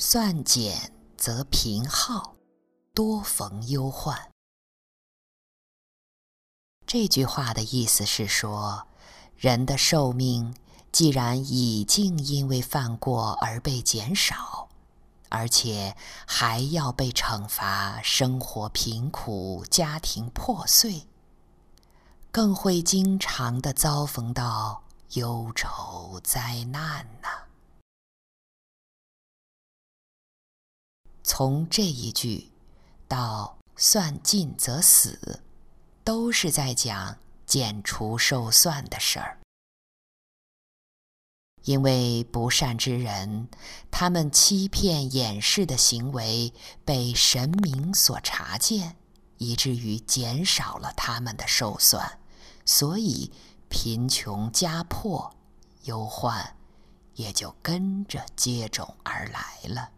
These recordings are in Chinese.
算减则贫耗，多逢忧患。这句话的意思是说，人的寿命既然已经因为犯过而被减少，而且还要被惩罚，生活贫苦，家庭破碎，更会经常地遭逢到忧愁灾难呐。从这一句到“算尽则死”。都是在讲减除寿算的事儿，因为不善之人，他们欺骗掩饰的行为被神明所察见，以至于减少了他们的寿算，所以贫穷家破，忧患也就跟着接踵而来了。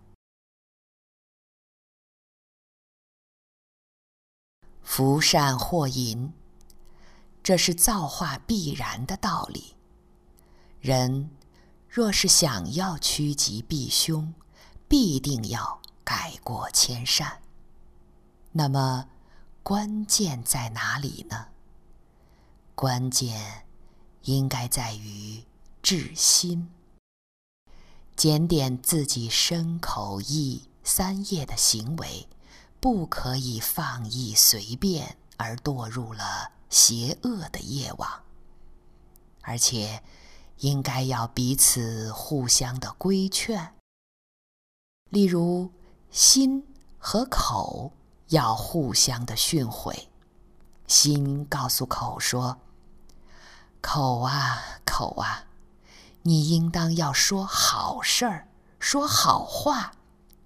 福善祸淫，这是造化必然的道理。人若是想要趋吉避凶，必定要改过迁善。那么，关键在哪里呢？关键应该在于治心。检点自己身口意三业的行为。不可以放逸随便而堕入了邪恶的夜网，而且应该要彼此互相的规劝。例如，心和口要互相的训诲，心告诉口说：“口啊口啊，你应当要说好事儿，说好话，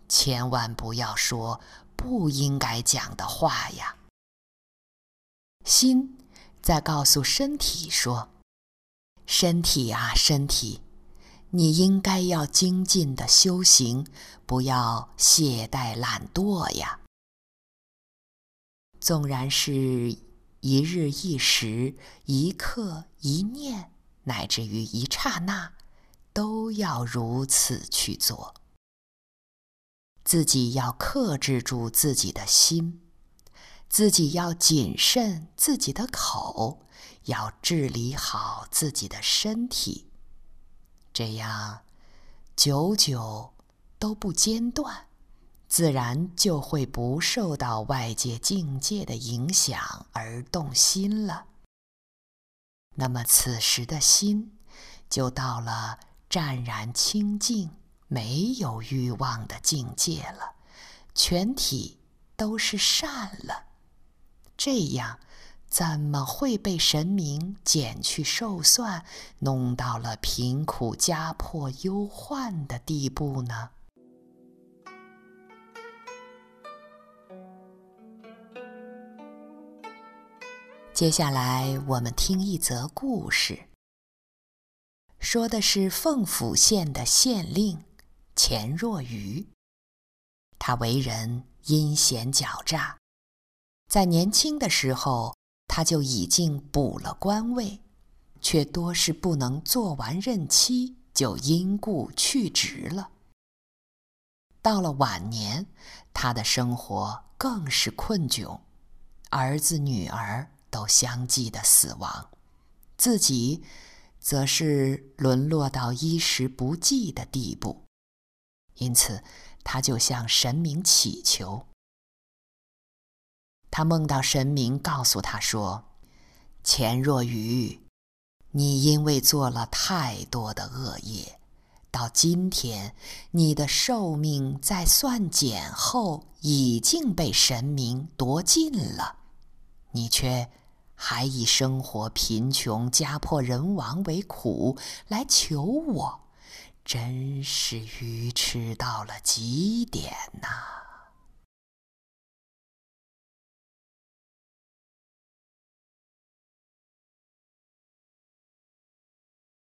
千万不要说。”不应该讲的话呀。心在告诉身体说：“身体啊，身体，你应该要精进的修行，不要懈怠懒惰呀。纵然是一日一时、一刻一念，乃至于一刹那，都要如此去做。”自己要克制住自己的心，自己要谨慎自己的口，要治理好自己的身体，这样久久都不间断，自然就会不受到外界境界的影响而动心了。那么此时的心就到了湛然清净。没有欲望的境界了，全体都是善了，这样怎么会被神明减去寿算，弄到了贫苦家破忧患的地步呢？接下来我们听一则故事，说的是凤府县的县令。钱若愚，他为人阴险狡诈，在年轻的时候他就已经补了官位，却多是不能做完任期就因故去职了。到了晚年，他的生活更是困窘，儿子女儿都相继的死亡，自己则是沦落到衣食不济的地步。因此，他就向神明祈求。他梦到神明告诉他说：“钱若愚，你因为做了太多的恶业，到今天你的寿命在算减后已经被神明夺尽了，你却还以生活贫穷、家破人亡为苦来求我。”真是愚痴到了极点呐！